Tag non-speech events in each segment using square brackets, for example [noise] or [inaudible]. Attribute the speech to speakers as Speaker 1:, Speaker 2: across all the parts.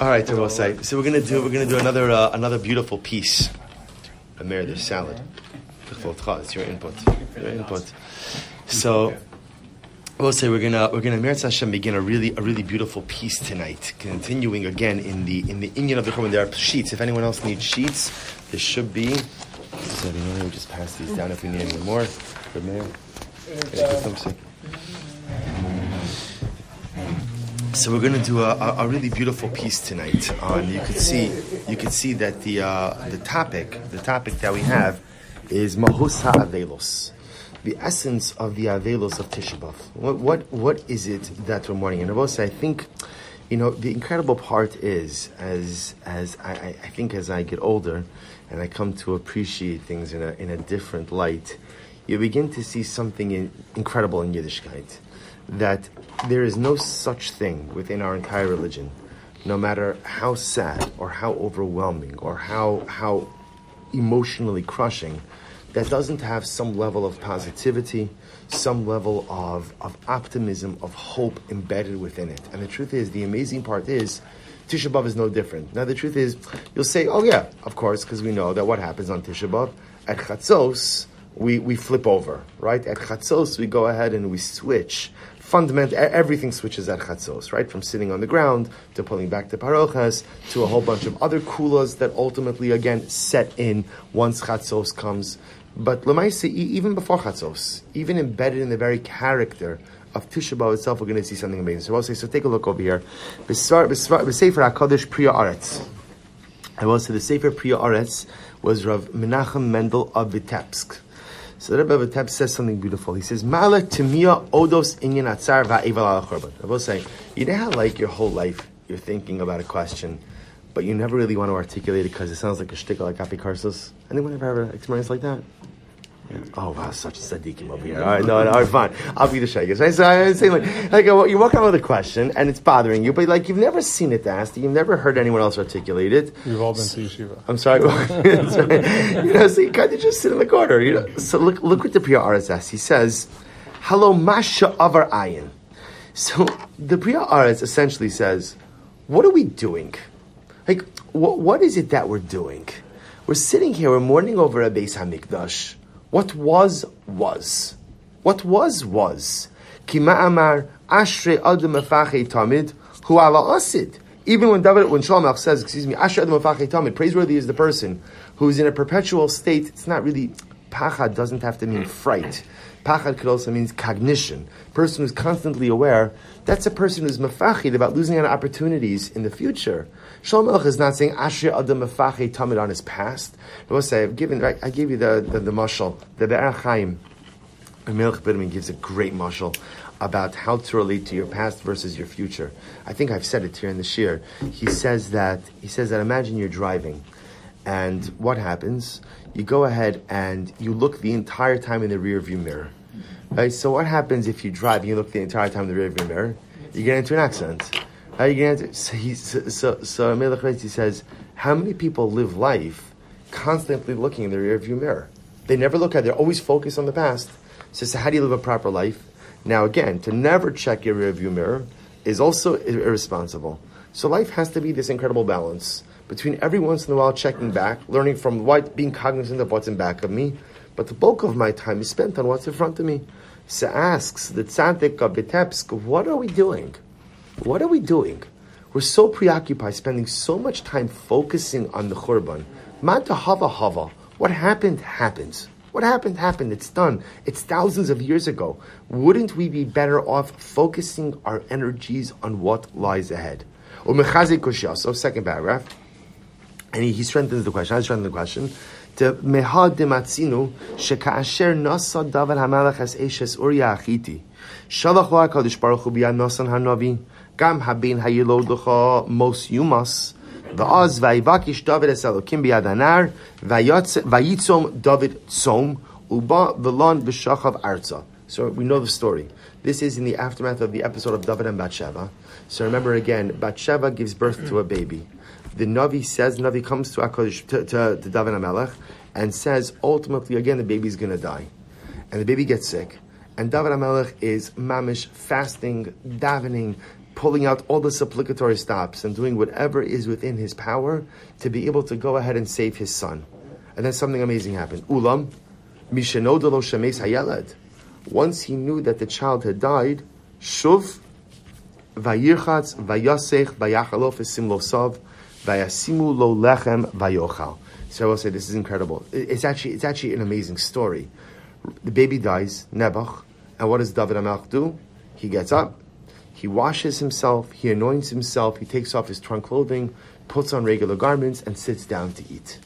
Speaker 1: All right, we'll say. So we're gonna do we're gonna do another uh, another beautiful piece. Amir, there's salad. It's your input. Your input. So we'll say we're gonna we're gonna Hashem begin a really a really beautiful piece tonight. Continuing again in the in the Indian of the Churban. There are sheets. If anyone else needs sheets, there should be. So we just pass these down if we need any more. Mayor. So we're going to do a, a, really beautiful piece tonight. On you could see you could see that the uh, the topic the topic that we have is mahus ha'avelos, the essence of the avelos of Tisha B'av. What, what what is it that we're mourning? And I I think, you know, the incredible part is as as I, I think as I get older, and I come to appreciate things in a in a different light, you begin to see something in, incredible in Yiddishkeit that there is no such thing within our entire religion, no matter how sad or how overwhelming or how, how emotionally crushing, that doesn't have some level of positivity, some level of, of optimism, of hope embedded within it. And the truth is, the amazing part is, Tisha B'Av is no different. Now, the truth is, you'll say, oh yeah, of course, because we know that what happens on Tisha B'Av, at Chatzos, we, we flip over, right? At Chatzos, we go ahead and we switch fundamental, everything switches at chatzos, right? From sitting on the ground to pulling back to parochas to a whole bunch of other kulas that ultimately, again, set in once chatzos comes. But lemaisi, even before chatzos, even embedded in the very character of Tisha B'av itself, we're going to see something amazing. So I'll say, so take a look over here. Sefer HaKadosh Priya Aretz. I will say the Sefer Priya Aretz was Rav Menachem Mendel of Vitebsk. So the Rebbe Tab says something beautiful. He says, "Mala timia odos inyan atzar va'eval al korban." I will say, you know how like your whole life you're thinking about a question, but you never really want to articulate it because it sounds like a shtickle like apikarsos. Anyone ever have an experience like that? Oh wow, such a tzaddikim over here. All right, no, no, all right, fine. I'll be the shaykhs. Right? So I'm saying like, like you're walking around with a question and it's bothering you, but like you've never seen it asked, you've never heard anyone else articulate it.
Speaker 2: We've all been to yeshiva.
Speaker 1: I'm sorry. [laughs] [laughs] you know, so you kind of just sit in the corner. You know, so look, look what the Priya asks. He says, "Hello, masha avar ayin." So the Priya Aretz essentially says, "What are we doing? Like, what, what is it that we're doing? We're sitting here, we're mourning over a Beis Hamikdash." What was, was. What was, was. Kima amar ashre adam tamid hu ala asid. Even when David, when Shlomo says, excuse me, ashre adam tamid, praiseworthy is the person who is in a perpetual state. It's not really pachad doesn't have to mean fright. Pachad could also mean cognition. Person who's constantly aware. That's a person who's mafachid about losing out opportunities in the future. Shlomo is not saying Asher Adam Mefachid Tamid on his past. I will say, I've given, I, I gave you the, the, the mashal, the Be'er Chaim. Gives a great mashal about how to relate to your past versus your future. I think I've said it here in the shir. He says that he says that imagine you're driving, and what happens? You go ahead and you look the entire time in the rear view mirror. Right? So what happens if you drive and you look the entire time in the rear view mirror? You get into an accident. How you going to answer? So, he, so, so, so Melech he says, how many people live life constantly looking in the rearview mirror? They never look at it. They're always focused on the past. So, so how do you live a proper life? Now, again, to never check your rearview mirror is also irresponsible. So life has to be this incredible balance between every once in a while checking back, learning from what, being cognizant of what's in back of me, but the bulk of my time is spent on what's in front of me. So asks the tzaddik of Vitebsk, what are we doing? What are we doing? We're so preoccupied, spending so much time focusing on the Churban. Manta hava hava. What happened, happens. What happened, happened. It's done. It's thousands of years ago. Wouldn't we be better off focusing our energies on what lies ahead? So, second paragraph. And he, he strengthens the question. I strengthen the question. Mehad dematzinu shekaasher nasa David hamalach as eshes uriah achiti. Shalach lo HaKadosh Baruch Hu biyad nasan hanavi. Gam habin hayilod lecha mos yumas. Va'az vayivakish David es Elokim biyad anar. Vayitzom David tzom. Uba v'lon v'shachav arza. So we know the story. This is in the aftermath of the episode of David and Bathsheba. So remember again, Bathsheba gives birth to a baby. The Navi says, Navi comes to, Akash, to, to, to Amelech and says, ultimately, again, the baby's going to die. And the baby gets sick. And David Amelech is mamish, fasting, davening, pulling out all the supplicatory stops and doing whatever is within his power to be able to go ahead and save his son. And then something amazing happened. Ulam, mishenodalo shemes hayeled. Once he knew that the child had died, shuv, vayirchatz, vayasech, vayachalof esim lo sav, vayasimu lo lechem, vayochal. So I will say this is incredible. It's actually it's actually an amazing story. The baby dies, Nebuch, and what does David HaMelech do? He gets up, he washes himself, he anoints himself, he takes off his trunk clothing, puts on regular garments, and sits down to eat.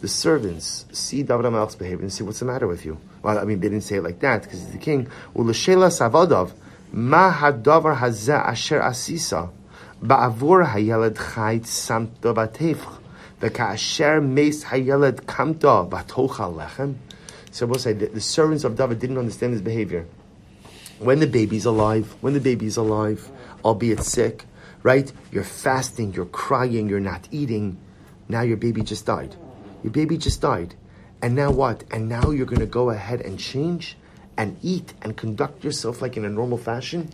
Speaker 1: The servants see David HaMelech's behavior and say, "What's the matter with you?" Well, I mean, they didn't say it like that because he's the king. Ulashela savadav ma hadavar hazeh asher asisa ba'avur hayeled chayt samto batefch v'ka'asher meis hayeled kamto batocha lechem. So we'll say that the servants of David didn't understand his behavior when the baby's alive, when the baby's alive, albeit sick, right? You're fasting, you're crying, you're not eating. Now your baby just died. Your baby just died. And now what? And now you're going to go ahead and change and eat and conduct yourself like in a normal fashion?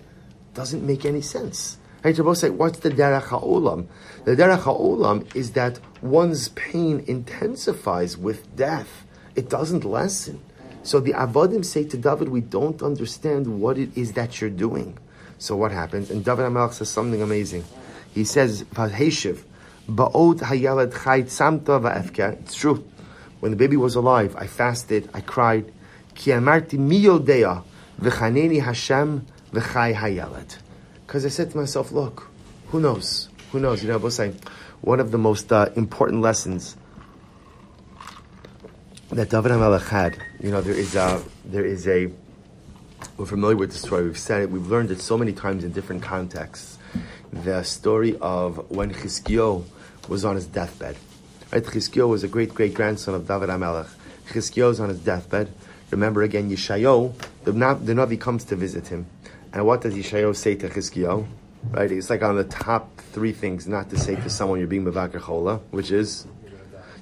Speaker 1: Doesn't make any sense. Both say, what's the derech ha'olam? The derech ha'olam is that one's pain intensifies with death. It doesn't lessen. So the Avodim say to David, we don't understand what it is that you're doing. So what happens? And David HaMelech says something amazing. He says, Vaheshiv, Ba'od hayalad chayt samta va'efka. It's true. When the baby was alive, I fasted, I cried. Ki amarti miyodea v'chaneni Hashem v'chay hayalad. Because I said to myself, look, who knows? Who knows? You know, I was saying, one of the most uh, important lessons that David HaMelech had. You know, there is a, there is a, we're familiar with the story, we've said it, we've learned it so many times in different contexts. The story of when Chizkiyo was on his deathbed. Right, Chizkiyo was a great great grandson of David HaMelech. Chizkiyo is on his deathbed. Remember again, Yeshayo, the, the Navi comes to visit him. And what does Yeshayo say to Chizkiyo? Right, it's like on the top three things not to say to someone you're being Mavakar Chola, which is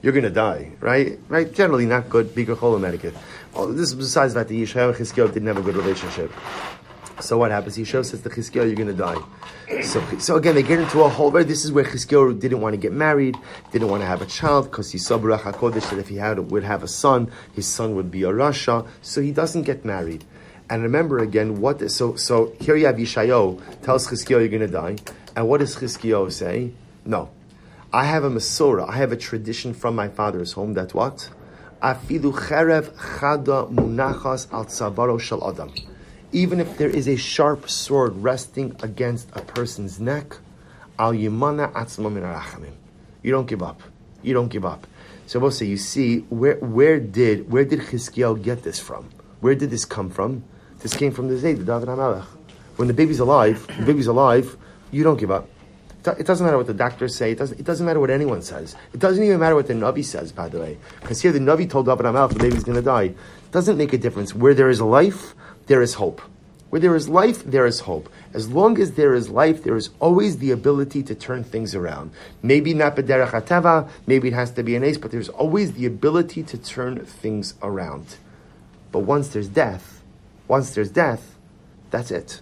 Speaker 1: you're going to die, right? Right? Generally not good. Bikur cholim etiquette. Well, this is besides that the Yishayahu and Chizkiyahu didn't have a good relationship. So what happens? Yishayahu says to Chizkiyahu, you're going to die. So, so again, they get into a whole, right? This is where Chizkiyahu didn't want to get married, didn't want to have a child, because he saw b'Ruach HaKodesh that if he had, would have a son, his son would be a Rasha, so he doesn't get married. And remember again, what, so, so here you have Yishayahu tells Chizkiyahu you're going to die, and what does Chizkiyahu say? No, I have a Masorah, I have a tradition from my father's home that what? Afilu cherev chada munachas al tzavaro shel adam. Even if there is a sharp sword resting against a person's neck, al yimana atzma min arachamim. You don't give up. You don't give up. So we'll say, you see, where, where did where did Chizkiel get this from? Where did this come from? This came from the Zayd, the David HaMelech. When the baby's alive, the baby's alive, you don't give up. It doesn't matter what the doctors say. It doesn't, it doesn't matter what anyone says. It doesn't even matter what the Navi says, by the way. Because here the Navi told David HaMelech the baby's going to die. It doesn't make a difference. Where there is life, there is hope. Where there is life, there is hope. As long as there is life, there is always the ability to turn things around. Maybe not b'derech hateva, maybe it has to be an ace, but there's always the ability to turn things around. But once there's death, once there's death, that's it.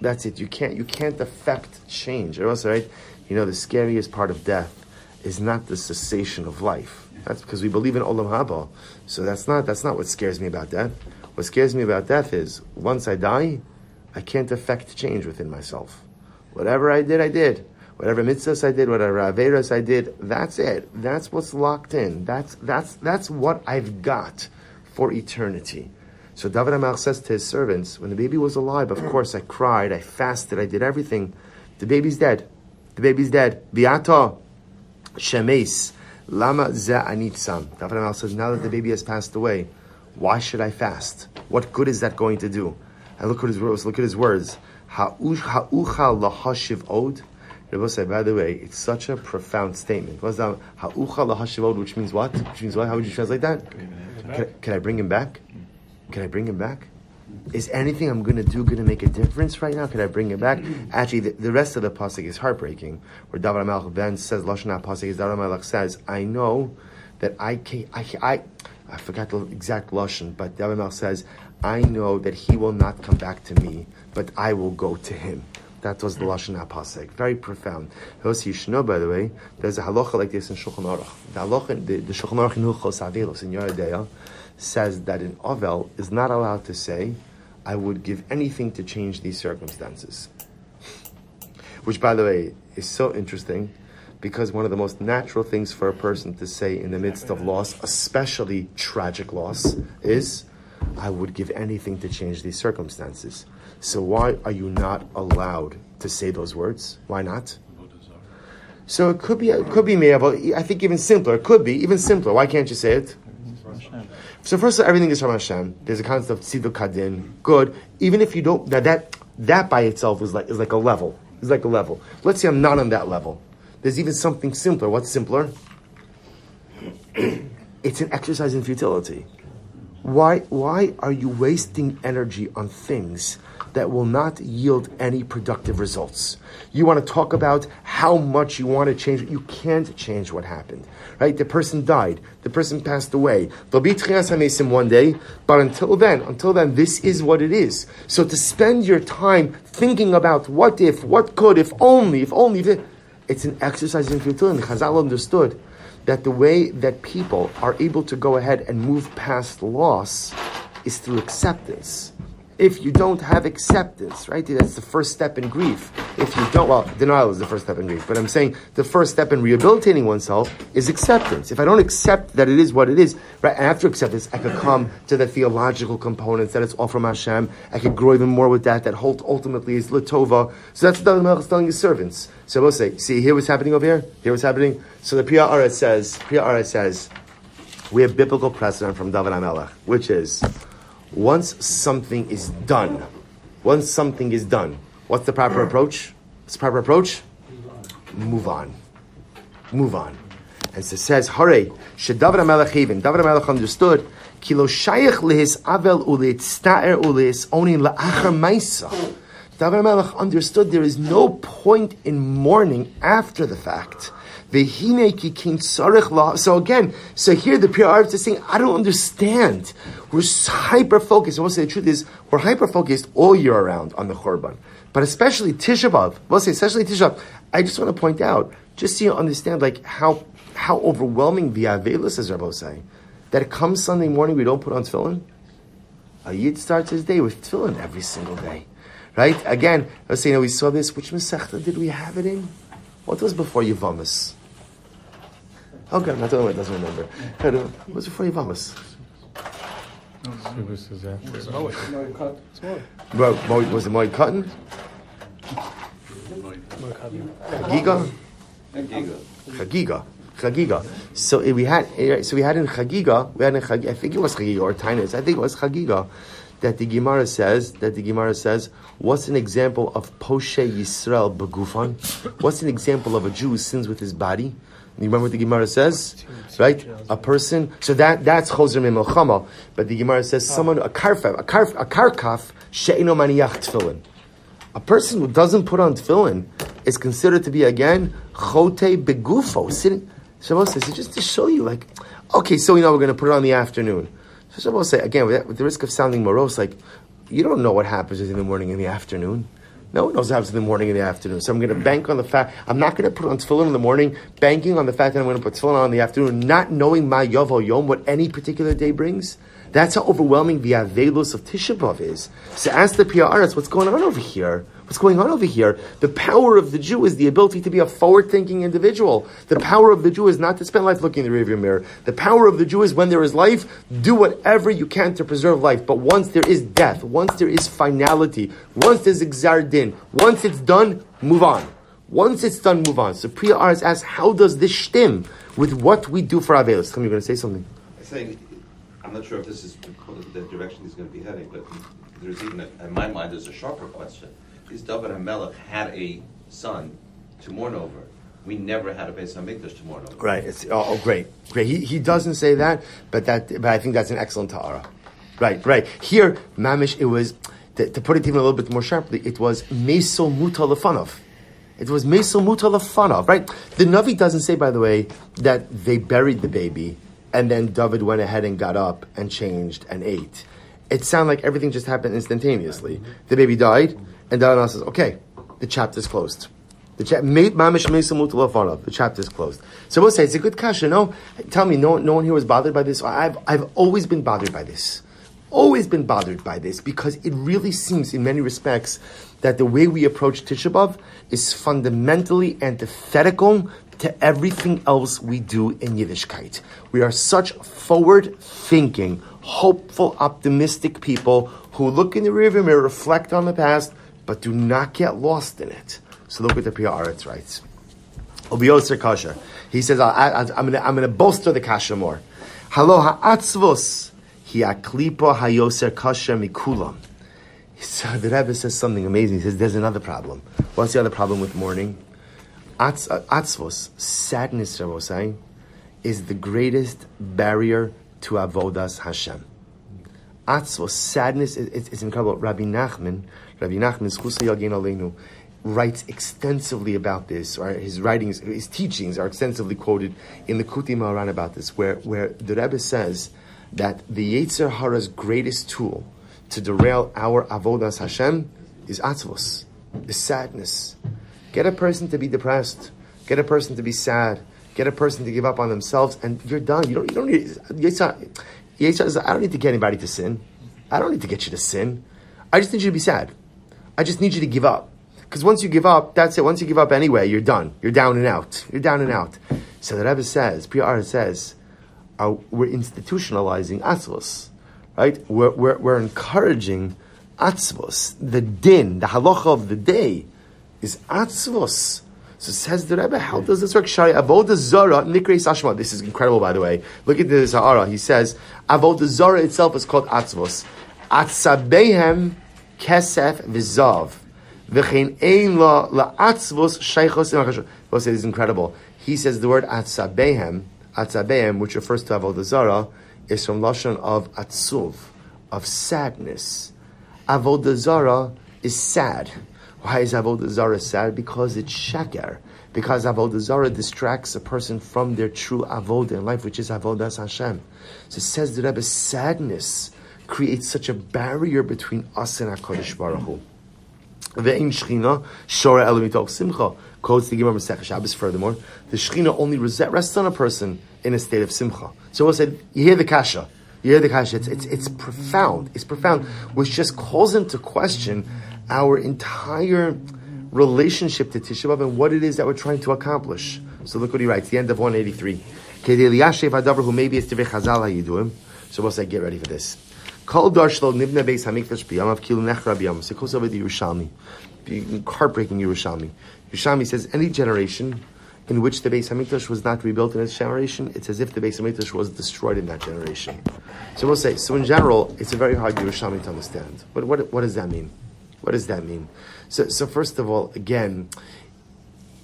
Speaker 1: That's it. You can't you can't affect change. Also, right? You know, the scariest part of death is not the cessation of life. That's because we believe in olam haba. So that's not that's not what scares me about death. What scares me about death is once I die, I can't affect change within myself. Whatever I did, I did. Whatever mitzvahs I did, whatever averas I did, that's it. That's what's locked in. That's that's that's what I've got for eternity. So David Amal says to his servants, when the baby was alive, of course I cried, I fasted, I did everything. The baby's dead. The baby's dead. Biata shemes lama ze anitzam. David Amal says, now that the baby has passed away, why should I fast? What good is that going to do? And look at his words. Look at his words. Ha'ucha lahashiv od. Rebbe said, by the way, it's such a profound statement. What's that? Ha'ucha lahashiv od, which means what? Which means what? How would you translate that? Can, can I bring him back? Can I bring him back? Is anything I'm going to do going to make a difference right now? Can I bring him back? Actually, the, the rest of the pasuk is heartbreaking. Where David Melch then says, Lashon pasuk is David Melch says, I know that I can I, I, I forgot the exact lashon, but David Melch says, I know that he will not come back to me, but I will go to him. That was the Lashon HaPasek. Very profound. Those you should know, by the way, there's a halacha like this in Shulchan Aruch. The halacha, the, the Shulchan Aruch in Hilchos Avelos in Yoreh Deah says that an Avel is not allowed to say, I would give anything to change these circumstances. Which, by the way, is so interesting because one of the most natural things for a person to say in the midst of loss, especially tragic loss, is, I would give anything to change these circumstances. So why are you not allowed to say those words? Why not? So it could be, it could be mayable. I think even simpler. It could be even simpler. Why can't you say it? So first of all, everything is from Hashem. There's a concept of tziduk kadin, good. Even if you don't, that that that by itself is like is like a level. Is like a level. Let's say I'm not on that level. There's even something simpler. What's simpler? [clears throat] it's an exercise in futility. Why why are you wasting energy on things that will not yield any productive results. You want to talk about how much you want to change. You can't change what happened, right? The person died. The person passed away. There'll be tchias one day, but until then, until then, this is what it is. So to spend your time thinking about what if, what could, if only, if only, if it's an exercise in futility. And Chazal understood that the way that people are able to go ahead and move past loss is through acceptance if you don't have acceptance, right? That's the first step in grief. If you don't, well, denial is the first step in grief, but I'm saying the first step in rehabilitating oneself is acceptance. If I don't accept that it is what it is, right, after acceptance, I could come to the theological components that it's all from Hashem. I could grow even more with that, that ultimately is Latova. So that's what Melech is telling his servants. So we'll say, see, here what's happening over here? Here what's happening? So the Priya says, Priya says, we have biblical precedent from David HaMelech, which is, once something is done, once something is done, what's the proper approach? What's the proper approach? Move on. Move on. And so it says, Hare, Shedavar HaMelech even, David HaMelech understood, Kilo shayach lehis avel uleitzta'er uleis onin la'achar maisa. David HaMelech understood there is no point in mourning after the fact. So again, so here the Pri Haaretz is saying, I don't understand. We're hyper focused. I want to say the truth is, we're hyper focused all year around on the Churban, but especially Tisha. We'll say especially Tisha. I just want to point out, just so you understand, like how how overwhelming the Avelus is, Rabbi say, that comes Sunday morning we don't put on tefillin. A Yid starts his day with tefillin every single day, right? Again, I was saying, we saw this. Which Masechta did we have it in? What was before Yavamas? Okay, not the only one doesn't remember. What was before Yavamas?
Speaker 2: Shabbos is after.
Speaker 1: Well, Moed- was it Moed Katan? Chagiga? Chagiga. Chagiga. So we had, eh, so we had in Chagiga, we had in Chagiga, I think it was Chagiga or Taanis, I think it was Chagiga, that the Gemara says, that the Gemara says, what's an example of Poshe Yisrael Begufan? What's an example of a Jew who sins with his body? You remember what the Gemara says, right? A person. So that that's choser milchama. But the Gemara says someone a karfaf a karf a karkaf she'ino maniyach tefillin. A person who doesn't put on tefillin is considered to be again chote begufo. Sitting. Shabbos says just to show you, like, okay, so you know we're going to put it on the afternoon. Shabbos say again with the risk of sounding morose, like you don't know what happens in the morning and the afternoon. No one knows what happens in the morning and the afternoon. So I'm going to bank on the fact, I'm not going to put on tefillin in the morning, banking on the fact that I'm going to put tefillin on in the afternoon, not knowing my yovo yom, what any particular day brings. That's how overwhelming the Avelos of Tisha B'Av is. So ask the PRs, what's going on over here? What's going on over here? The power of the Jew is the ability to be a forward-thinking individual. The power of the Jew is not to spend life looking in the rearview mirror. The power of the Jew is when there is life, do whatever you can to preserve life. But once there is death, once there is finality, once there's exar din, once it's done, move on. Once it's done, move on. So Priya Ars asks, how does this stem with what we do for Avelos? Come, you're going to say something.
Speaker 3: I'm saying, I'm not sure if this is the direction he's going to be heading, but there's even, a, in my mind, there's a sharper question. Is David HaMelech had a son to mourn over. We never had a Beis HaMikdash to mourn over.
Speaker 1: Right. It's, oh, oh, great, great. He, he doesn't say that, but that, but I think that's an excellent ta'ara. Right, right. Here, mamish, it was to, to put it even a little bit more sharply. It was meso muta lefanov. It was meso muta lefanov. Right. The Navi doesn't say, by the way, that they buried the baby and then David went ahead and got up and changed and ate. It sounded like everything just happened instantaneously. The baby died, and David says, "Okay, the chapter is closed. The, cha- made mamish meisa mutal lefanav. the chapter is closed. So we'll say it's a good kasha. No, tell me, no, no one here was bothered by this. I've, I've always been bothered by this. Always been bothered by this because it really seems, in many respects, that the way we approach Tisha B'av is fundamentally antithetical to everything else we do in Yiddishkeit. We are such forward-thinking, hopeful, optimistic people who look in the rearview mirror, reflect on the past, but do not get lost in it. So look what the Pri Haaretz writes. Obiyoser kasha. He says, I, am going to I'm gonna bolster the kasha more. Halo ha'atzvos hi aklipo hayoser kasha mikulam. So the Rebbe says something amazing. He says, there's another problem. What's the other problem with mourning? Atz, uh, atzvos, sadness, Rebbe was saying, is the greatest barrier to avodas Hashem. Atzvos, sadness, it, it's, it's incredible. Rabbi Nachman, Rabbi Nachman, Yagin Aleinu, writes extensively about this, or his writings, his teachings are extensively quoted in the Kuti Maharan about this, where, where the Rebbe says that the Yetzer Hara's greatest tool to derail our avodas Hashem is atzvos, is sadness. Get a person to be depressed, get a person to be sad, get a person to give up on themselves, and you're done. You don't, you don't need, Yetzer, Yetzer, I don't need to get anybody to sin. I don't need to get you to sin. I just need you to be sad. I just need you to give up. Because once you give up, that's it. Once you give up anyway, you're done. You're down and out. You're down and out. So the Rebbe says, PR says, uh, we're institutionalizing atzvos, right? We're, we're, we're encouraging atzvos. The din, the halacha of the day, is atzvos. So says the Rebbe, how does this work? Shari avodah zara nikrei sashma. This is incredible, by the way. Look at this Zahara. He says avodah zara itself is called atzvos. Atzabehem kesef v'zav. V'chein ein la la'atzvos sheichos imachashon. is incredible. He says the word atzabehem, atzabehem, which refers to avodah zara, is from lashon of atzuv, of sadness. Avodah zara is sad. Why is avodah zara sad? Because it's shaker. Because avodah zara distracts a person from their true avodah in life, which is avodah Hashem. So it says the Rebbe, sadness creates such a barrier between us and Hakadosh Baruch Hu. Ve'in shchina shora elamitoch simcha. Quotes the Gemara Masech Shabbos. Furthermore, the shchina only rests on a person in a state of simcha. So we'll say, you hear the kasha. You hear the kasha. It's, it's, it's profound. It's profound, which just calls into question our entire relationship to Tisha B'av and what it is that we're trying to accomplish. So look what he writes, the end of 183. who maybe is Chazal So we'll say, get ready for this. Kol darshlo nibne beis hamikdash biyamav kil nechra biyam. So it goes over the Yerushalmi, heartbreaking Yerushalmi. Yerushalmi says any generation in which the Beis Hamikdash was not rebuilt in its generation, it's as if the Beis Hamikdash was destroyed in that generation. So we'll say, so in general, it's a very hard Yerushalmi to understand. But what, what does that mean? What does that mean? So, so first of all, again,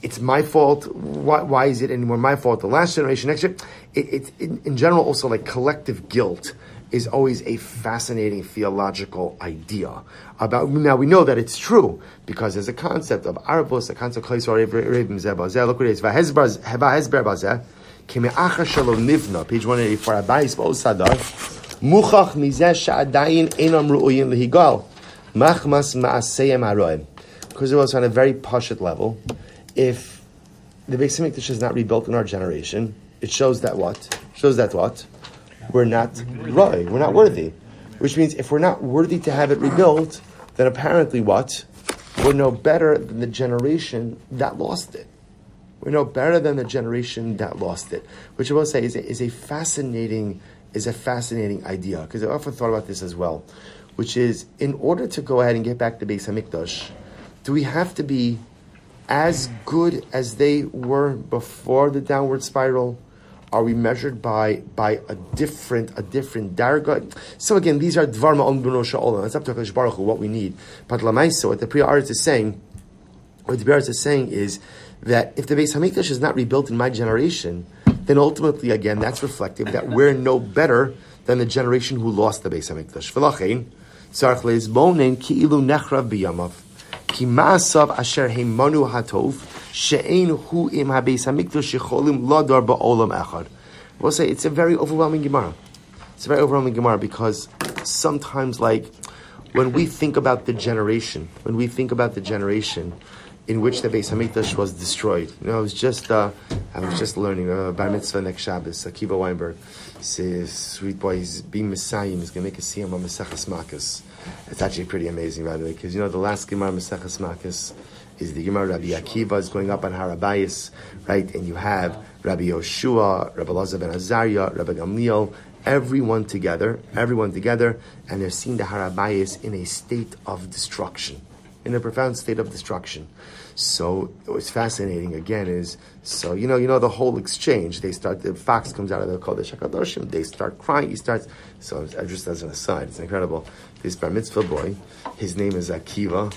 Speaker 1: it's my fault. Why, why is it anymore my fault? The last generation, next year, it, in, in general, also like collective guilt is always a fascinating theological idea about. Now we know that it's true because there's a concept of arabos, a concept of Look what it is. Page one eighty four. Abayis ba'osadar. Muchach mizeh sha'adayin enam ru'uyin lehigal. Machmas ma'aseyem aroim. Because it was on a very pashut level. If the Beis Hamikdash is not rebuilt in our generation, it shows that what? Shows that what? we're not roy. we're not worthy. Which means if we're not worthy to have it rebuilt, then apparently what? We're no better than the generation that lost it. We're no better than the generation that lost it. Which I will say is a, is a fascinating is a fascinating idea because I often thought about this as well, which is in order to go ahead and get back to Beis Hamikdash, do we have to be as good as they were before the downward spiral? are we measured by by a different a different darga? So again, these are dvarma on sha'olam. It's up to Hakadosh Baruch Hu what we need. But lamaisa, what the Pri Haaretz is saying, what the Pri Haaretz is saying is that if the Beis Hamikdash is not rebuilt in my generation, then ultimately again that's reflective that we're no better than the generation who lost the Beis Hamikdash. V'lachein leizbonen ki ilu nechrav biyamav ki ma'asav asher heimanu hatov she'ein hu im habeis hamikdash shecholim ladar ba'olam echad. We'll say it's a very overwhelming Gemara. It's a very overwhelming Gemara because sometimes, like, when we think about the generation, when we think about the generation, in which the Beis Hamikdash was destroyed. You know, I was just uh, I was just learning uh, Bar Mitzvah next Shabbos. Akiva Weinberg, says, sweet boy, he's being Messiah. He's going to make a siyam on Maseches Makkos. It's actually pretty amazing, by the way, because you know the last Gemara Maseches Makkos is the Gemara Rabbi Akiva is going up on Har HaBayis, right? And you have Rabbi Yoshua, Rabbi Lazar ben Azariah, Rabbi Gamliel, everyone together, everyone together, and they're seeing the Har HaBayis in a state of destruction, in a profound state of destruction. So what's fascinating again is so you know you know the whole exchange. They start the fox comes out of the kodesh hakadoshim. They start crying. He starts. So I just as an aside, it's incredible. This bar mitzvah boy, his name is Akiva,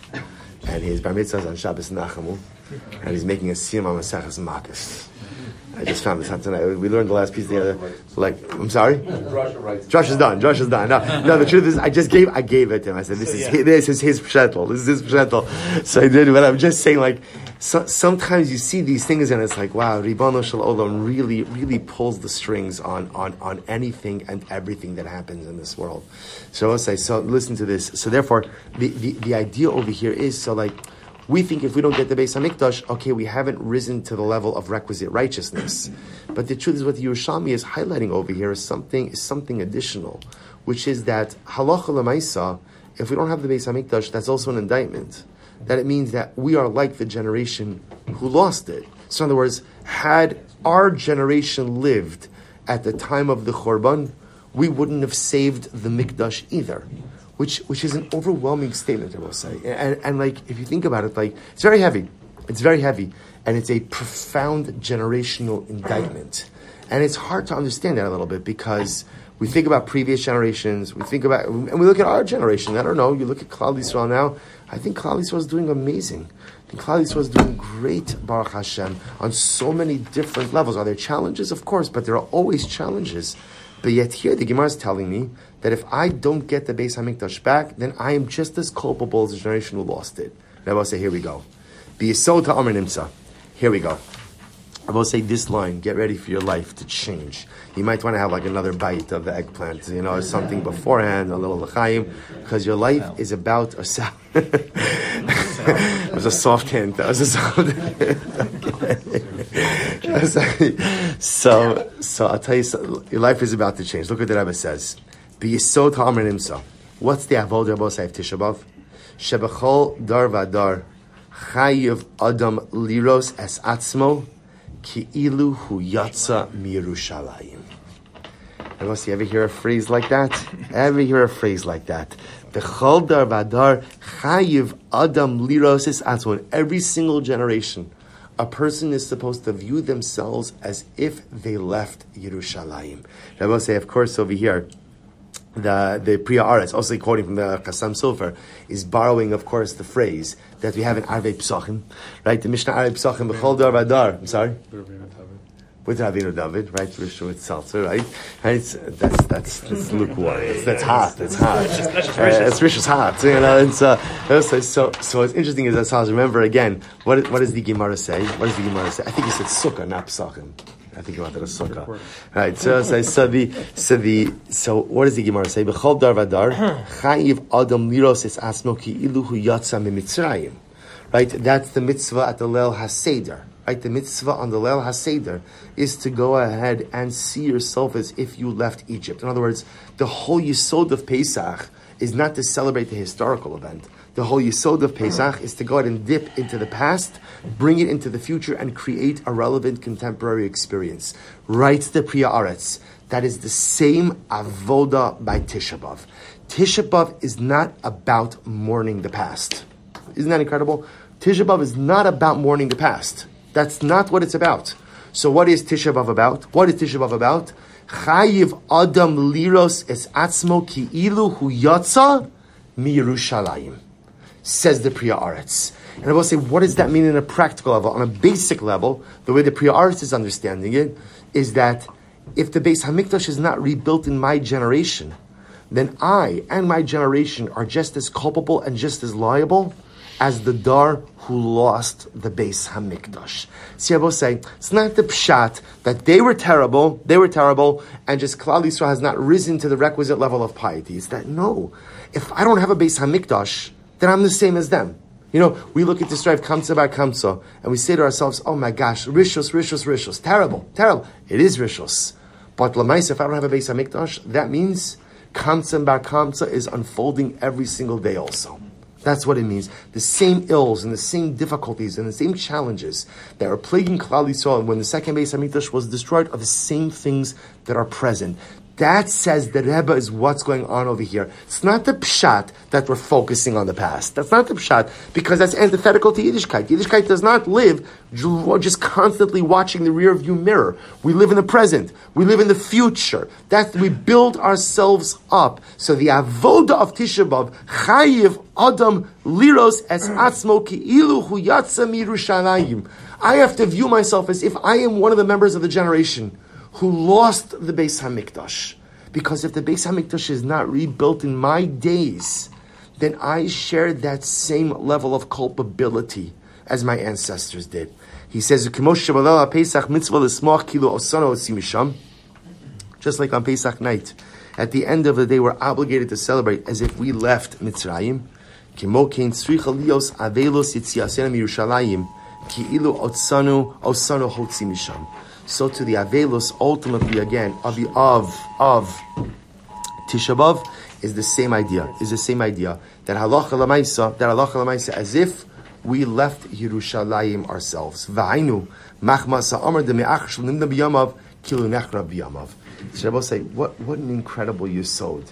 Speaker 1: and his bar mitzvah is on Shabbos Nachamu, and he's making a siyam on Maseches Makkos. I just found this out tonight. We learned the last piece together. Like, I'm sorry. Josh is done. Josh is done. No, no. The truth is, I just gave. I gave it to him. I said, "This is his, this is his pshetel. This is his pshetel." So I did. But I'm just saying, like, so, sometimes you see these things, and it's like, wow, Ribono Shel Olam really, really pulls the strings on on on anything and everything that happens in this world. So I'll say, so listen to this. So therefore, the the, the idea over here is so like we think if we don't get the Beis Hamikdash, okay, we haven't risen to the level of requisite righteousness. But the truth is, what the Yerushalmi is highlighting over here is something is something additional, which is that halacha lemaisa. If we don't have the Beis Hamikdash, that's also an indictment. That it means that we are like the generation who lost it. So, in other words, had our generation lived at the time of the Chorban, we wouldn't have saved the Mikdash either which which is an overwhelming statement, I will say. And, and like if you think about it, like it's very heavy. It's very heavy, and it's a profound generational indictment. And it's hard to understand that a little bit because we think about previous generations, we think about, and we look at our generation. I don't know. You look at Klal Yisrael now. I think Klal Yisrael is doing amazing. I think Klal Yisrael is doing great, Baruch Hashem, on so many different levels. Are there challenges? Of course, but there are always challenges. But yet here the Gemara is telling me that if I don't get the Beis Hamikdash back, then I am just as culpable as the generation who lost it. And I will say, here we go. Be so to Amr Nimsa. Here we go. I will say this line, get ready for your life to change. You might want to have like another bite of the eggplant, you know, or something beforehand, a little l'chaim, because your life is about a sound. [laughs] it was a soft hint. That was a soft [laughs] so, so I'll tell you, so, your life is about to change. Look what the Rebbe says. B'yisod ha'amr nimsa. What's the avodah Rabbi Saif Tisha B'av? Shebechol dar vadar chayiv adam liros es atzmo ki ilu hu yatsa mirushalayim. Unless you ever hear a phrase like that? Ever hear a phrase like that? Bechol dar vadar chayiv adam liros es atzmo. In every single generation, a person is supposed to view themselves as if they left Yerushalayim. Rabbi say, of course, over here, the the Priya Aretz, also quoting from the Chassam Sofer, is borrowing, of course, the phrase that we have in Arvei Psachim, right? The Mishnah Arvei Psachim, B'chol Dar Vadar. I'm sorry. With Ravina David, right? Rishon with Seltzer, right? right? That's that's that's lukewarm. That's, that's hot. That's hot. That's Rishon's hot. You know, it's uh, so so so what's interesting is that I remember again. What what does the Gemara say? What does the Gemara say? I think he said Sukkah, not Psachim. I think about the sukkah. Right. So, so, so the so the so what does the Gemara say? B'chol dar vadar [clears throat] chayiv adam liros es asmo ki iluhu yatsa mimitzrayim. Right. That's the mitzvah at the Leil Haseder. Right. The mitzvah on the Leil Haseder is to go ahead and see yourself as if you left Egypt. In other words, the whole yisod of Pesach is not to celebrate the historical event the whole yisod of Pesach is to go ahead and dip into the past, bring it into the future, and create a relevant contemporary experience. Writes the Priya Aretz. That is the same avoda by Tisha B'av. Tisha B'av is not about mourning the past. Isn't that incredible? Tisha B'av is not about mourning the past. That's not what it's about. So what is Tisha B'av about? What is Tisha B'av about? Chayiv Adam Liros es Atzmo Ki Ilu Hu Yatza Mi Yerushalayim says the Priya Aretz. And I will say, what does that mean in a practical level? On a basic level, the way the Priya Aretz is understanding it is that if the base Hamikdash is not rebuilt in my generation, then I and my generation are just as culpable and just as liable as the Dar who lost the base Hamikdash. Will say, it's not the pshat that they were terrible, they were terrible, and just Klal Yisrael has not risen to the requisite level of piety. It's that, no, if I don't have a base Hamikdash, then I'm the same as them. You know, we look at this drive kamsa bar kamsa, and we say to ourselves, "Oh my gosh, rishos, rishos, rishos, terrible, terrible." It is rishos, but lamais. If I don't have a base hamikdash, that means kamsa bar kamsa is unfolding every single day. Also, that's what it means. The same ills and the same difficulties and the same challenges that are plaguing Klal Yisrael when the second base hamikdash was destroyed are the same things that are present. That says the Rebbe is what's going on over here. It's not the pshat that we're focusing on the past. That's not the pshat because that's antithetical to Yiddishkeit. Yiddishkeit does not live just constantly watching the rear view mirror. We live in the present. We live in the future. That we build ourselves up. So the avoda of Tisha B'av, chayiv adam liros es atzmo ki ilu hu mirushalayim. I have to view myself as if I am one of the members of the generation who lost the Beis Hamikdash. Because if the Beis Hamikdash is not rebuilt in my days, then I share that same level of culpability as my ancestors did. He says, just like on Pesach night, at the end of the day, we're obligated to celebrate as if we left Mitzrayim. So to the Avelus, ultimately again, of the of of Tisha B'av is the same idea. Is the same idea that halacha lamaisa, that halacha lamaisa, as if we left Yerushalayim ourselves. V'ainu machmasa amar de me'ach shlim b'yamav kilu nechra b'yamav. Shabbos say, what what an incredible yisod.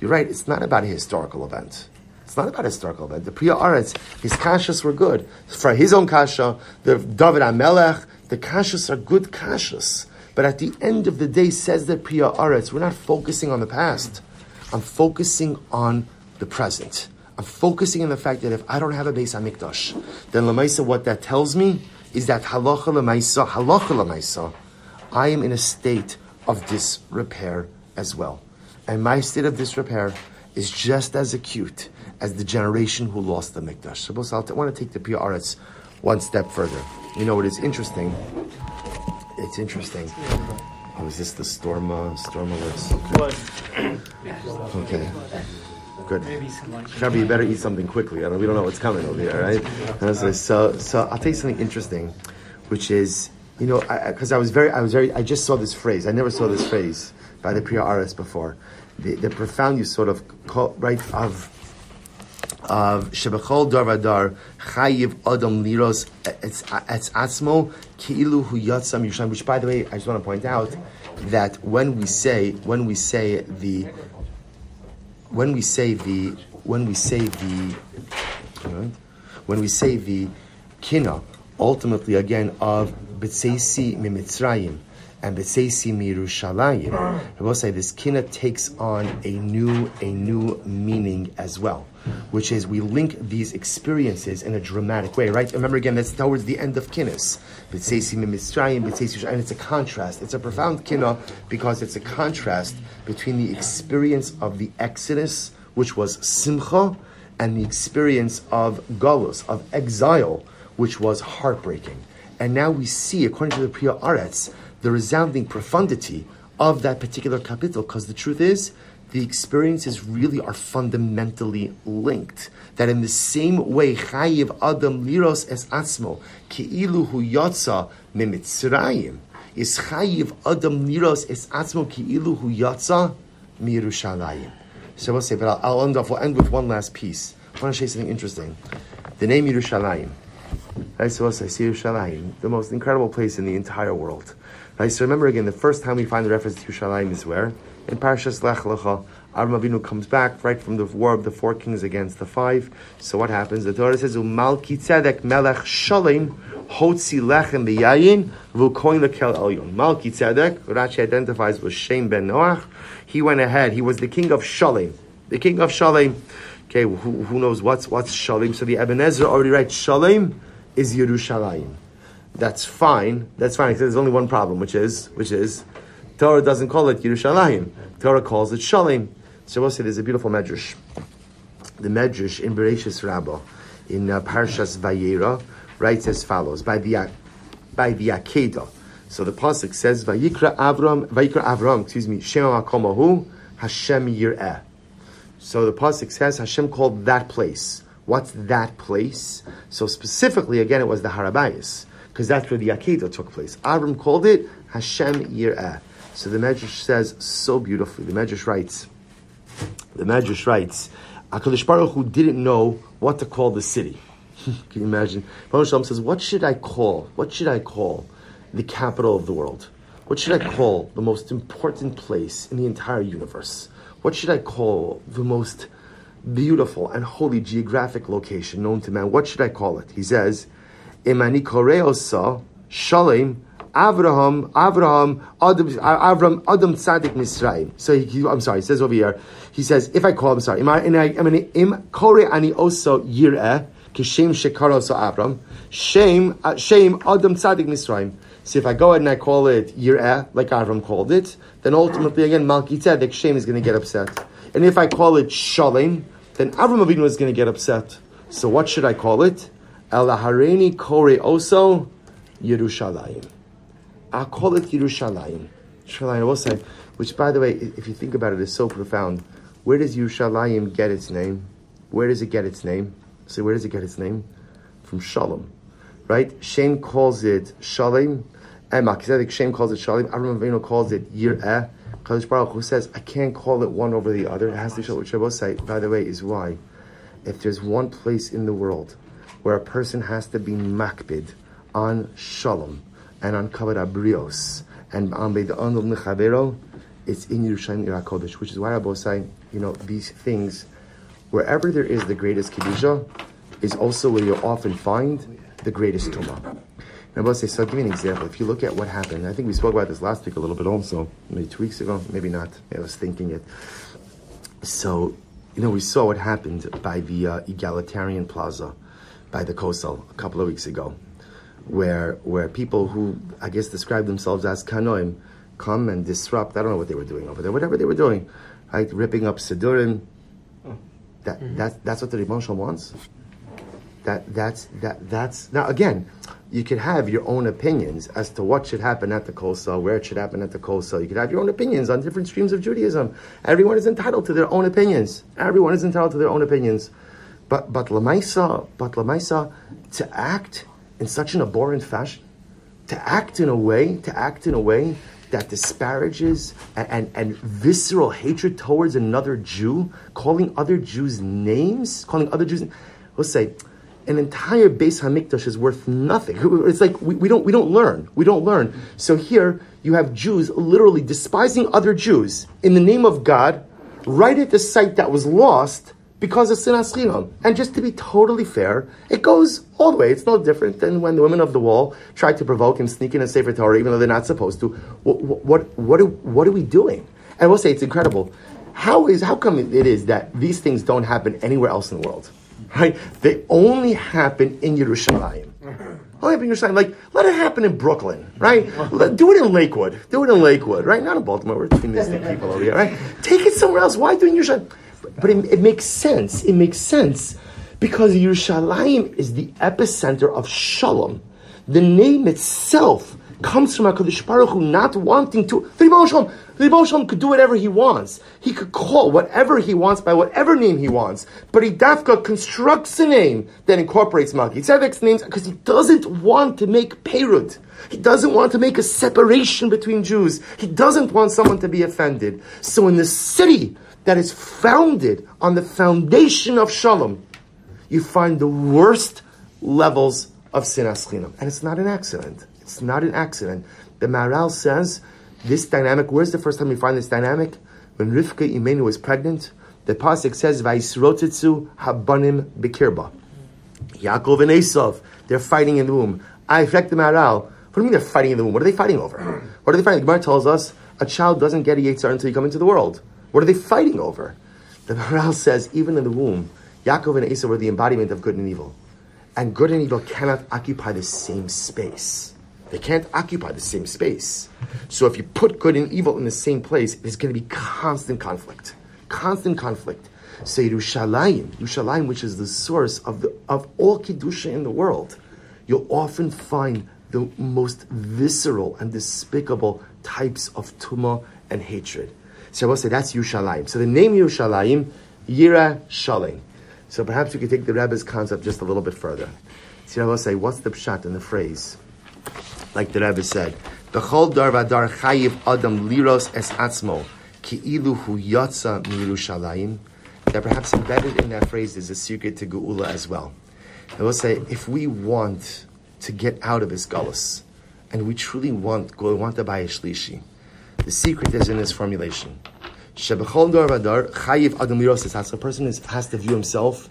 Speaker 1: You're right. It's not about a historical event. It's not about a historical event. The Priya Aretz, his kashas were good. For his own kasha, the David HaMelech, the kashas are good kashas. But at the end of the day, says the Priya Aretz, we're not focusing on the past. I'm focusing on the present. I'm focusing on the fact that if I don't have a base Hamikdash, then Lamaisa, what that tells me is that halacha Lamaisa, halacha Lamaisa, I am in a state of disrepair as well. And my state of disrepair is just as acute as the generation who lost the Mikdash. So I want to take the Aretz one step further. You know what is interesting? It's interesting. Oh, is this the Storma, Storma list? Okay. okay. Good. Shabby, you better eat something quickly. I don't, we don't know what's coming over here, right? So, so, I'll tell you something interesting, which is, you know, because I, I, was very, I was very, I just saw this phrase. I never saw this phrase by the Priya Aretz before. The, the profound use, sort of, right, of of Shebechol Darvadar Chayiv Adam Liros Etz Atzmo Ki'ilu Hu Yatzam Yushan. Which, by the way, I just want to point out that when we say when we say the when we say the when we say the when we say the kina ultimately again of B'tseisi Mimitzrayim and B'tseisi Mirushalayim, [clears throat] I will say this kina takes on a new a new meaning as well which is we link these experiences in a dramatic way, right? Remember again, that's towards the end of Kinnis. And it's a contrast. It's a profound kinna because it's a contrast between the experience of the Exodus, which was Simcha, and the experience of Galus, of exile, which was heartbreaking. And now we see, according to the Priya Aretz, the resounding profundity of that particular capital, because the truth is, the experiences really are fundamentally linked. That in the same way, Chayiv Adam Liros es Atzmo, Ki'ilu Hu Yatza Mimitzrayim, is Chayiv Adam Liros es Atzmo, Ki'ilu Hu Yatza Mirushalayim. So we'll say, but I'll, I'll, end off, we'll end with one last piece. I want to you something interesting. The name Yerushalayim. Right, so we'll say, Yerushalayim, the most incredible place in the entire world. Right, so remember again, the first time we find the reference to Yerushalayim is where? in Parashas Lech Lecha, Avram Avinu comes back right from the war of the four kings against the five. So what happens? The Torah says, "Umalki tzedek melech shalim hotzi lechem biyayin v'ukoin lekel elyon." Malki tzedek, Rashi identifies with Shem ben Noach. He went ahead. He was the king of Shalim. The king of Shalim. Okay, who, who knows what's what's Shalim? So the Ibn Ezra already writes Shalim is Yerushalayim. That's fine. That's fine. There's only one problem, which is which is Torah doesn't call it Yerushalayim. Torah calls it Shalim. So we'll say there's a beautiful medrash. The medrash in Bereshis Rabbah, in uh, Parshas Vayera, writes as follows: by the by the Akedah. So the pasuk says, "Vayikra Avram, Vayikra Avram, excuse me, Shema Makomahu Hashem Yireh." So the pasuk says Hashem called that place What's that place? So specifically, again, it was the Har HaBayis, because that's where the Akedah took place. Avram called it Hashem Yir'eh. So the Medrash says so beautifully. The Medrash writes, the Medrash writes, HaKadosh Baruch Hu didn't know what to call the city. [laughs] Can you imagine? Baruch Shalom says, what should I call? What should I call the capital of the world? What should I call the most important place in the entire universe? What should I call the most beautiful and holy geographic location known to man? What should I call it? He says, Imani Koreosa Shalem Abraham, Abraham, Adam, Avram, Adam Tzaddik Misraim. So he, I'm sorry, he says over here, he says, if I call, I'm sorry, im, im, im kore ani oso yir'eh, kishem shekaro so Avram, shame, uh, shame Adam Tzaddik Misraim. So if I go ahead and I call it Yir'eh, like Avram called it, then ultimately again Malki Tzedek, Shem is going to get upset. And if I call it Shalem, then Avram Avinu is going to get upset. So what should I call it? El Hareni Kore Oso Yerushalayim. I'll call it Yerushalayim. Yerushalayim, I will say, which by the way, if you think about it, is so profound. Where does Yerushalayim get its name? Where does it get its name? So where does it get its name? From Shalom. Right? Shem calls it Shalom. And Melchizedek Shem calls it Shalom. Avram Avinu calls it Yir'eh. Kadosh Baruch Hu says, I can't call it one over the other. It has to show what Shabbos say, by the way, is why. If there's one place in the world where a person has to be makbid on Shalom and on Kavod Abrios and on Beid Anul Nechavero, it's in Yerushalayim Ir HaKodesh, which is why Rabbi say, you know, these things, wherever there is the greatest Kedusha, is also where you'll often find the greatest Tumah. I'll say, so I'll give you an example. If you look at what happened, I think we spoke about this last week a little bit also, maybe two weeks ago, maybe not. I was thinking it. So, you know, we saw what happened by the uh, egalitarian plaza, by the Kosel, a couple of weeks ago, where where people who I guess describe themselves as kanoim come and disrupt. I don't know what they were doing over there, whatever they were doing, right? Ripping up Sidurim. That, mm-hmm. that, that's what the Ribbon wants. That, that's, that, that's, now again, you could have your own opinions as to what should happen at the Kosel, where it should happen at the Kosel. You could have your own opinions on different streams of Judaism. Everyone is entitled to their own opinions. Everyone is entitled to their own opinions. But but Lamaisa, but Lamaisa, to act in such an abhorrent fashion, to act in a way, to act in a way that disparages and, and, and visceral hatred towards another Jew, calling other Jews names, calling other Jews, let's say, an entire Beis HaMikdash is worth nothing. [laughs] It's like we, we, don't we don't learn. We don't learn. So here you have Jews literally despising other Jews in the name of God, right at the site that was lost because of sinas chinam. And just to be totally fair, it goes all the way. It's no different than when the women of the wall tried to provoke him, sneak in a Sefer Torah, even though they're not supposed to. What what what, are, what are we doing? And we'll say it's incredible. How is how come it is that these things don't happen anywhere else in the world? right? They only happen in Yerushalayim. Only happen in Yerushalayim. Like, let it happen in Brooklyn, right? do it in Lakewood. Do it in Lakewood, right? Not in Baltimore. We're optimistic people over here, right? Take it somewhere else. Why do it in Yerushalayim? But it, it makes sense. It makes sense because Yerushalayim is the epicenter of Shalom. The name itself comes from HaKadosh Baruch Hu not wanting to. Rebbe Shalom, Shalom could do whatever he wants. He could call whatever he wants by whatever name he wants. But he dafka constructs a name that incorporates Malki Tzedek's names because he doesn't want to make Peirut. He doesn't want to make a separation between Jews. He doesn't want someone to be offended. So in the city that is founded on the foundation of Shalom, you find the worst levels of sinas chinam. And it's not an accident. It's not an accident. The Maharal says this dynamic. Where's the first time we find this dynamic? When Rivka Imenu was pregnant, the pasuk says Vaisrotitzu Habanim Bekirba. Yaakov and Esav, they're fighting in the womb. I affect the Maharal. What do you mean they're fighting in the womb? What are they fighting over? What are they fighting? The Gemara tells us a child doesn't get a Yitzhar until you come into the world. What are they fighting over? The Maharal says even in the womb, Yaakov and Esav were the embodiment of good and evil. And good and evil cannot occupy the same space. They can't occupy the same space. So if you put good and evil in the same place, there's going to be constant conflict. Constant conflict. So Yerushalayim, Yerushalayim, which is the source of, the, of all Kedusha in the world, you'll often find the most visceral and despicable types of tumah and hatred. So I will say that's Yerushalayim. So the name Yerushalayim, Yira Shalim. So perhaps we could take the Rebbe's concept just a little bit further. So I will say, what's the pshat in the phrase? Like the Rebbe said, "Bechol dar vadar chayiv adam liros es atzmo ki'ilu hu yatsa mirushalayim." That perhaps embedded in that phrase is a secret to geula as well. I will say, if we want to get out of this galus, and we truly want we want to buy the secret is in his formulation. Shebechol dar vadar chayiv adam. A person is, has to view himself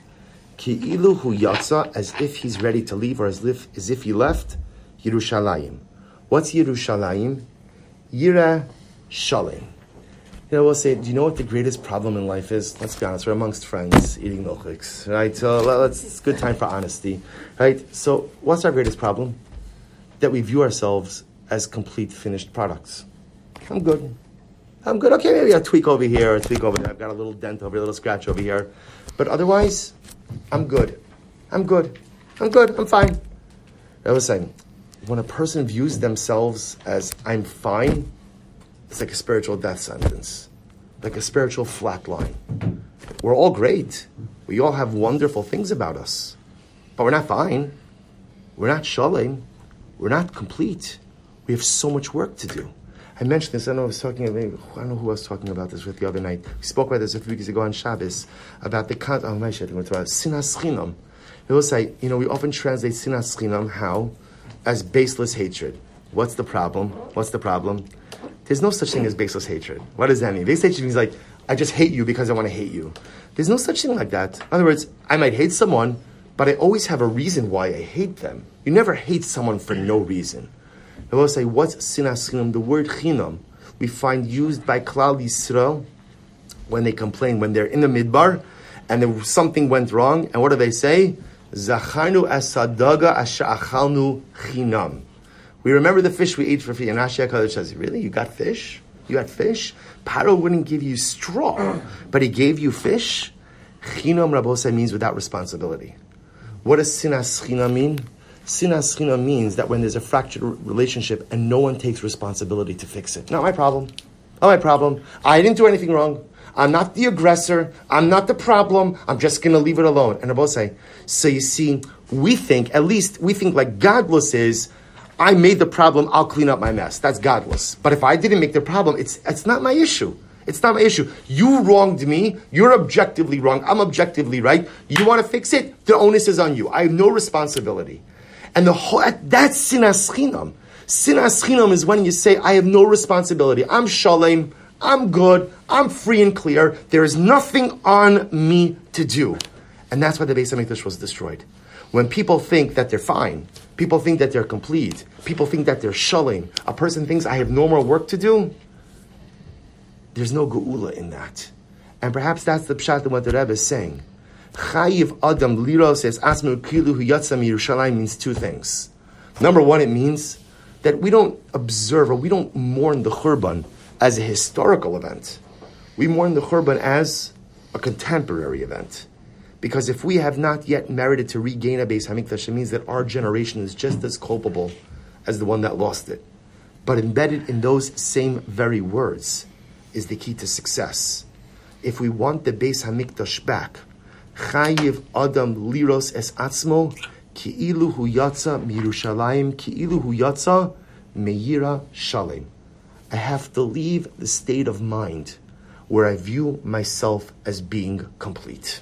Speaker 1: ki'ilu hu yatsa as if he's ready to leave, or as if as if he left. Yerushalayim. What's Yerushalayim? Yira Shalim. You know, we'll say, do you know what the greatest problem in life is? Let's be honest, we're amongst friends eating milchiks, right? So let's, it's a good time for honesty, right? So what's our greatest problem? That we view ourselves as complete finished products. I'm good. I'm good. Okay, maybe a tweak over here, a tweak over there. I've got a little dent over here, a little scratch over here. But otherwise, I'm good. I'm good. I'm good. I'm fine. I was saying, when a person views themselves as I'm fine, it's like a spiritual death sentence, like a spiritual flat line. We're all great. We all have wonderful things about us, but we're not fine. We're not shalom. We're not complete. We have so much work to do. I mentioned this. I know I was talking. I don't know who I was talking about this with the other night. We spoke about this a few weeks ago on Shabbos about the con- oh, my shit, about sinas chinam. It will say, you know, we often translate sinas chinam how as baseless hatred. What's the problem? What's the problem? There's no such thing as baseless hatred. What does that mean? Baseless hatred means like, I just hate you because I want to hate you. There's no such thing like that. In other words, I might hate someone, but I always have a reason why I hate them. You never hate someone for no reason. I will say, what's sinas chinam? The word chinam we find used by Klal Yisrael when they complain, when they're in the midbar and there, something went wrong, and what do they say? Zacharnu asadaga asha'achalnu chinam. We remember the fish we ate for free. And Rashi HaKadosh says, really? You got fish? You got fish? Paro wouldn't give you straw, but he gave you fish? Chinam Rabosa means without responsibility. What does sinas chinam mean? Sinas chinam means that when there's a fractured relationship and no one takes responsibility to fix it. Not my problem. Not my problem. I didn't do anything wrong. I'm not the aggressor. I'm not the problem. I'm just going to leave it alone. And Rabbi say, so you see, we think, at least we think like godless is, I made the problem, I'll clean up my mess. That's godless. But if I didn't make the problem, it's, it's not my issue. It's not my issue. You wronged me. You're objectively wrong. I'm objectively right. You want to fix it? The onus is on you. I have no responsibility. And the whole, that's sinas chinam. Sinas chinam is when you say, I have no responsibility. I'm shalem. I'm good. I'm free and clear. There is nothing on me to do. And that's why the Beis HaMikdash was destroyed. When people think that they're fine, people think that they're complete, people think that they're shulling, a person thinks I have no more work to do, there's no geula in that. And perhaps that's the pshat that what the Rebbe is saying. Chayiv Adam Liro says Asmu Kilu Hu Yatzam Yerushalayim means two things. Number one, it means that we don't observe or we don't mourn the Churban as a historical event. We mourn the Churban as a contemporary event. Because if we have not yet merited to regain a Beis HaMikdash, it means that our generation is just as culpable as the one that lost it. But embedded in those same very words is the key to success. If we want the Beis HaMikdash back, Chayiv Adam Liros Es Atzmo, Ki'ilu Hu Yatza Mirushalayim, Ki'ilu Hu Yatza Meira. I have to leave the state of mind where I view myself as being complete.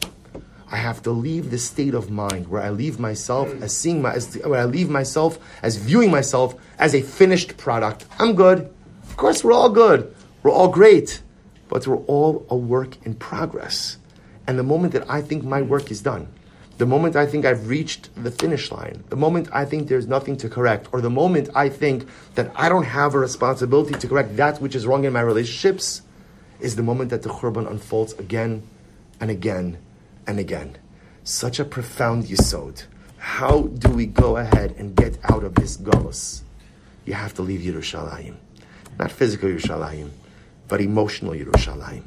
Speaker 1: I have to leave the state of mind where I leave myself as seeing my, as, where I leave myself as viewing myself as a finished product. I'm good. Of course, we're all good. We're all great, but we're all a work in progress. And the moment that I think my work is done, the moment I think I've reached the finish line, the moment I think there's nothing to correct, or the moment I think that I don't have a responsibility to correct that which is wrong in my relationships, is the moment that the Churban unfolds again and again and again. Such a profound yisod. How do we go ahead and get out of this galus? You have to leave Yerushalayim. Not physical Yerushalayim, but emotional Yerushalayim.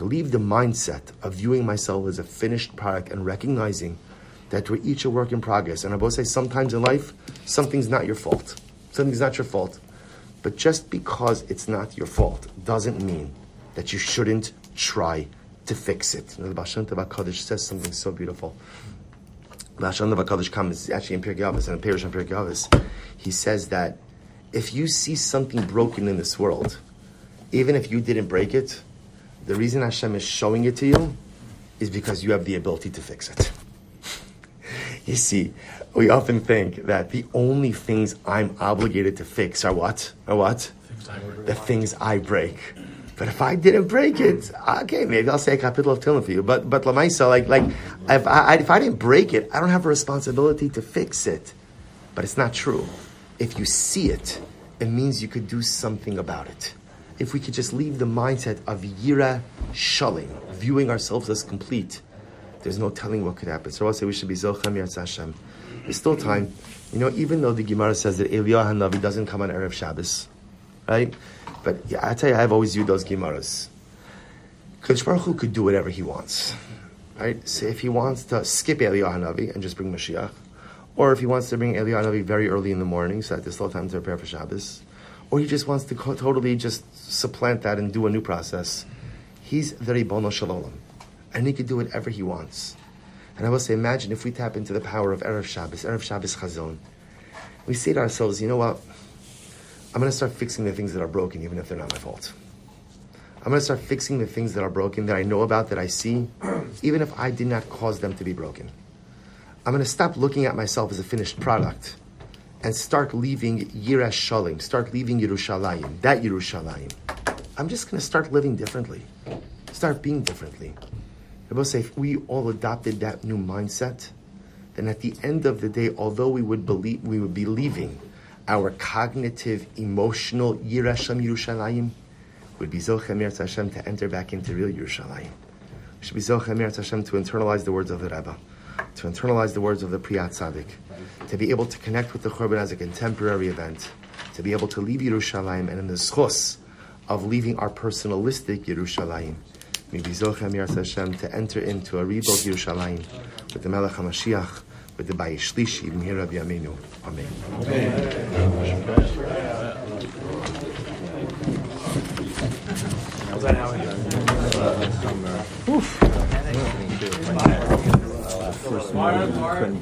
Speaker 1: To leave the mindset of viewing myself as a finished product and recognizing that we're each a work in progress. And I both say sometimes in life, something's not your fault. Something's not your fault. But just because it's not your fault doesn't mean that you shouldn't try to fix it. You know, the Baal Shem HaKadosh says something so beautiful. The HaKadosh comes actually in Pirkei and in and Pirkei. He says that if you see something broken in this world, even if you didn't break it, the reason Hashem is showing it to you is because you have the ability to fix it. [laughs] you see, we often think that the only things I'm obligated to fix are what? Are what? The things I break. But if I didn't break it, okay, maybe I'll say a capital of Tillim for you. But but Lamaisa, like like if I, if I didn't break it, I don't have a responsibility to fix it. But it's not true. If you see it, it means you could do something about it. If we could just leave the mindset of yira shalim, viewing ourselves as complete, there's no telling what could happen. So I'll say we should be zochem Hashem. There's still time. You know, even though the Gemara says that Eliyahu Hanavi doesn't come on Erev Shabbos, right? But yeah, I tell you, I've always viewed those Gemaras. Kodesh could do whatever he wants, right? So if he wants to skip Eliyahu Hanavi and just bring Mashiach, or if he wants to bring Eliyahu Hanavi very early in the morning so that there's still time to prepare for Shabbos, or he just wants to co- totally just supplant that and do a new process, he's the Ribono Shalom, and he could do whatever he wants. And I will say, imagine if we tap into the power of Erev Shabbos, Erev Shabbos Chazon. We say to ourselves, you know what? I'm going to start fixing the things that are broken, even if they're not my fault. I'm going to start fixing the things that are broken, that I know about, that I see, [clears throat] even if I did not cause them to be broken. I'm going to stop looking at myself as a finished product and start leaving Yirash Shalim, start leaving Yerushalayim, that Yerushalayim. I'm just going to start living differently, start being differently. I will say, if we all adopted that new mindset, then at the end of the day, although we would believe, we would be leaving our cognitive, emotional Yirasham Yerushalayim, would be Zochem Hashem to enter back into real Yerushalayim. We should be Zochem Hashem to internalize the words of the Rebbe, to internalize the words of the Priyat Tzaddik, to be able to connect with the Churban as a contemporary event, to be able to leave Yerushalayim and in the schos of leaving our personalistic Yerushalayim. May be Zochem Eretz Hashem to enter into a rebuilt Yerushalayim with the Melech HaMashiach, with the Bayish Shlishi, B'mir Rabbi Aminu. Amen.
Speaker 4: First morning, couldn't